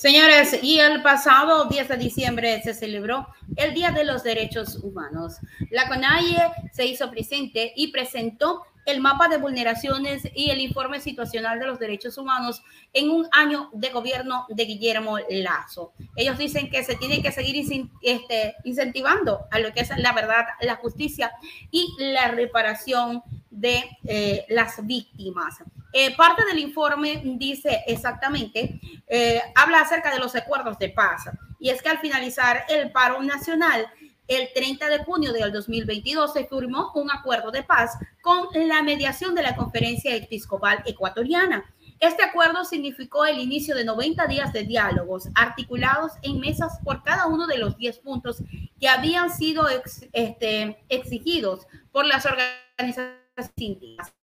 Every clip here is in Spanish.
Señores, y el pasado 10 de diciembre se celebró el Día de los Derechos Humanos. La CONAIE se hizo presente y presentó el mapa de vulneraciones y el informe situacional de los derechos humanos en un año de gobierno de Guillermo Lazo. Ellos dicen que se tiene que seguir este, incentivando a lo que es la verdad, la justicia y la reparación de eh, las víctimas. Eh, parte del informe dice exactamente, eh, habla acerca de los acuerdos de paz. Y es que al finalizar el paro nacional, el 30 de junio del 2022 se firmó un acuerdo de paz con la mediación de la Conferencia Episcopal Ecuatoriana. Este acuerdo significó el inicio de 90 días de diálogos articulados en mesas por cada uno de los 10 puntos que habían sido este, exigidos por las organizaciones sínditas.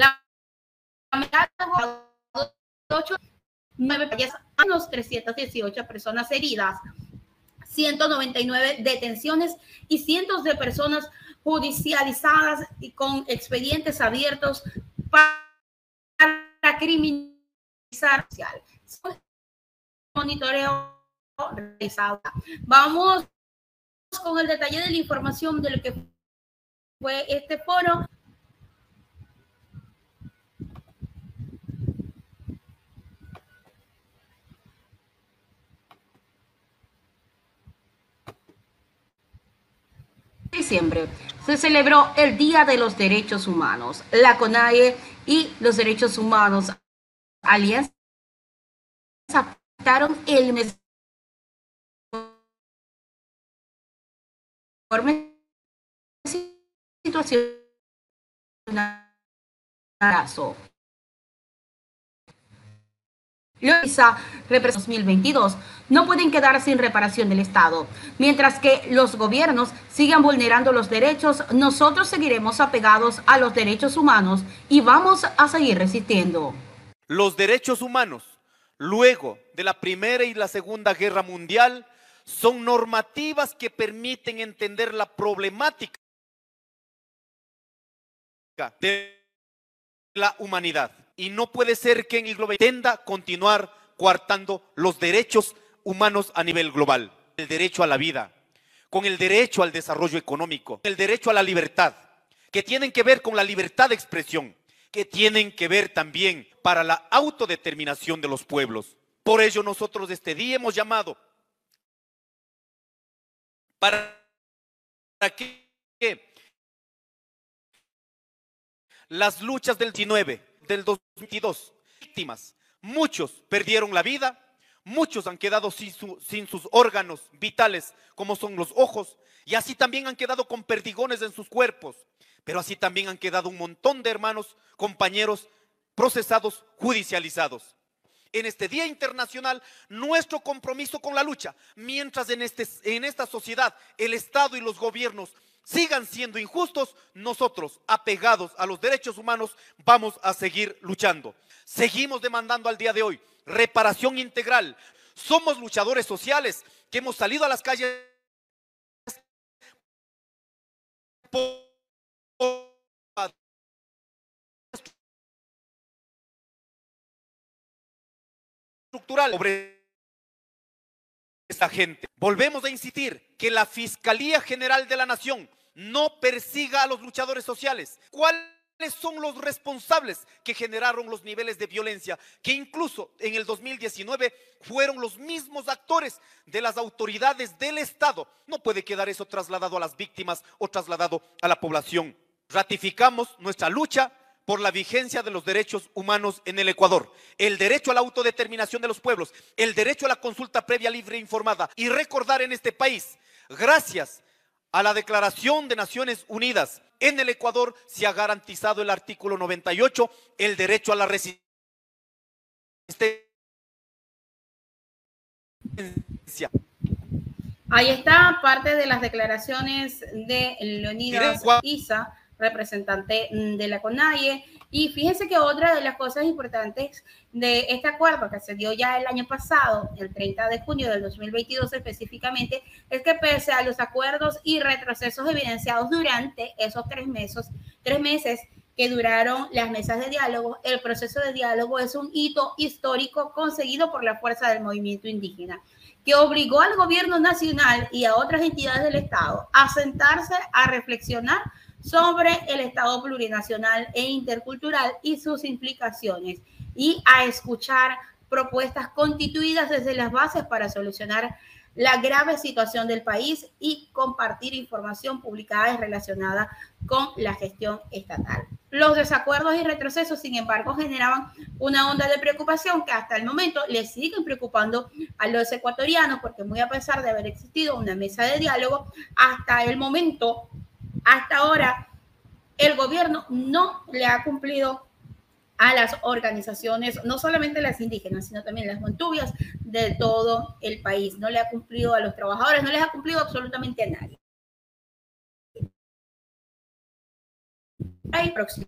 La mitad de 8, 9 años, 318 personas heridas, 199 detenciones y cientos de personas judicializadas y con expedientes abiertos para criminalizar monitoreo realizado. Vamos con el detalle de la información de lo que fue este foro. Se celebró el Día de los Derechos Humanos. La CONAIE y los Derechos Humanos Alianza aceptaron el situación 2022 no pueden quedar sin reparación del Estado. Mientras que los gobiernos sigan vulnerando los derechos, nosotros seguiremos apegados a los derechos humanos y vamos a seguir resistiendo. Los derechos humanos, luego de la Primera y la Segunda Guerra Mundial, son normativas que permiten entender la problemática de la humanidad y no puede ser que en el global tenda continuar coartando los derechos humanos a nivel global. El derecho a la vida, con el derecho al desarrollo económico, el derecho a la libertad, que tienen que ver con la libertad de expresión, que tienen que ver también para la autodeterminación de los pueblos. Por ello nosotros este día hemos llamado para que las luchas del 19 del 2022. Víctimas. Muchos perdieron la vida, muchos han quedado sin, sus órganos vitales, como son los ojos, y así también han quedado con perdigones en sus cuerpos, pero así también han quedado un montón de hermanos, compañeros procesados, judicializados. En este Día Internacional, nuestro compromiso con la lucha, mientras en, este, en esta sociedad el Estado y los gobiernos sigan siendo injustos, nosotros, apegados a los derechos humanos, vamos a seguir luchando. Seguimos demandando al día de hoy reparación integral. Somos luchadores sociales que hemos salido a las calles estructural gente. Volvemos a insistir que la Fiscalía General de la Nación no persiga a los luchadores sociales. ¿Cuáles son los responsables que generaron los niveles de violencia que incluso en el 2019 fueron los mismos actores de las autoridades del Estado? No puede quedar eso trasladado a las víctimas o trasladado a la población. Ratificamos nuestra lucha por la vigencia de los derechos humanos en el Ecuador, el derecho a la autodeterminación de los pueblos, el derecho a la consulta previa libre e informada y recordar en este país, gracias a la Declaración de Naciones Unidas, en el Ecuador se ha garantizado el artículo 98, el derecho a la resistencia. Ahí está parte de las declaraciones de Leonidas Isa, representante de la CONAIE, y fíjense que otra de las cosas importantes de este acuerdo que se dio ya el año pasado, el 30 de junio del 2022 específicamente, es que pese a los acuerdos y retrocesos evidenciados durante esos tres meses, tres meses que duraron las mesas de diálogo. El proceso de diálogo es un hito histórico conseguido por la fuerza del movimiento indígena que obligó al gobierno nacional y a otras entidades del Estado a sentarse a reflexionar sobre el Estado plurinacional e intercultural y sus implicaciones y a escuchar propuestas constituidas desde las bases para solucionar la grave situación del país y compartir información publicada y relacionada con la gestión estatal. Los desacuerdos y retrocesos, sin embargo, generaban una onda de preocupación que hasta el momento les siguen preocupando a los ecuatorianos, porque muy a pesar de haber existido una mesa de diálogo, hasta el momento, hasta ahora, el gobierno no le ha cumplido a las organizaciones, no solamente las indígenas, sino también las montubias de todo el país. No le ha cumplido a los trabajadores, no les ha cumplido absolutamente a nadie. Hay próxima.